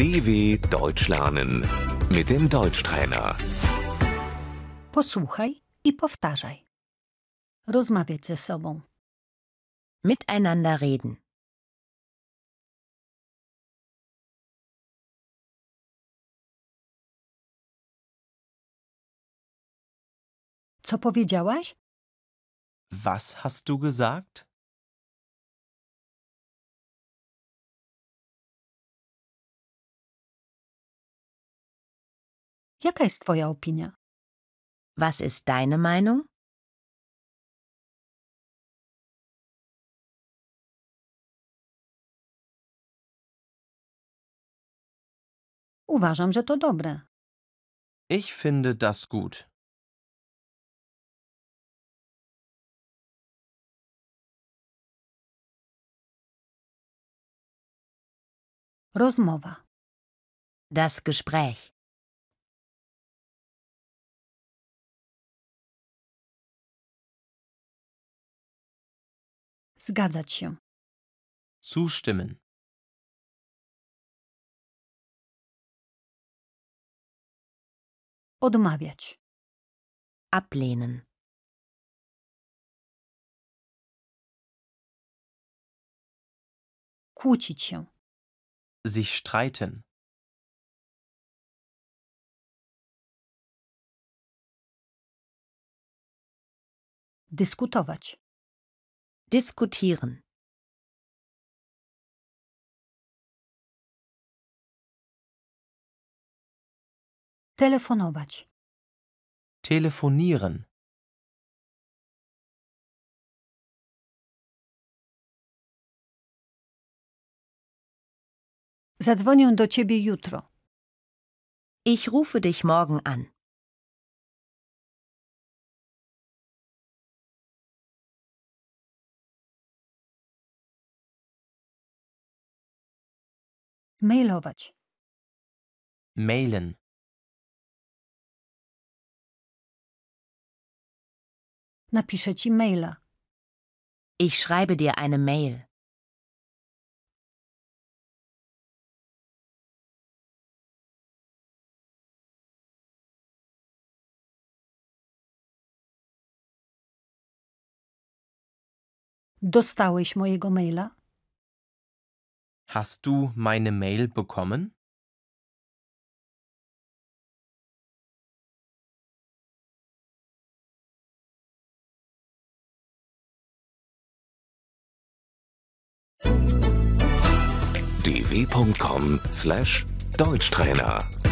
DW Deutsch lernen mit dem Deutschtrainer. Posłuchaj i powtarzaj. Rozmawiać ze sobą. Miteinander reden. Co powiedziałaś? Was hast du gesagt? Jaka jest Twoja opinia? Was ist deine Meinung? Uważam, że to dobre. Ich finde das gut. Rozmowa. Das Gespräch. Zgadzać się. Zustimmen. Odmawiać. Ablehnen. Kłócić się. Sich streiten. Dyskutować. Diskutieren. Telefonować. Telefonieren. Zadzwonię do ciebie jutro. Ich rufe dich morgen an. Mailować. Mailen. Napiszę ci maila. Ich schreibe dir eine Mail. Dostałeś mojego maila? Hast du meine Mail bekommen? dw.com/deutschtrainer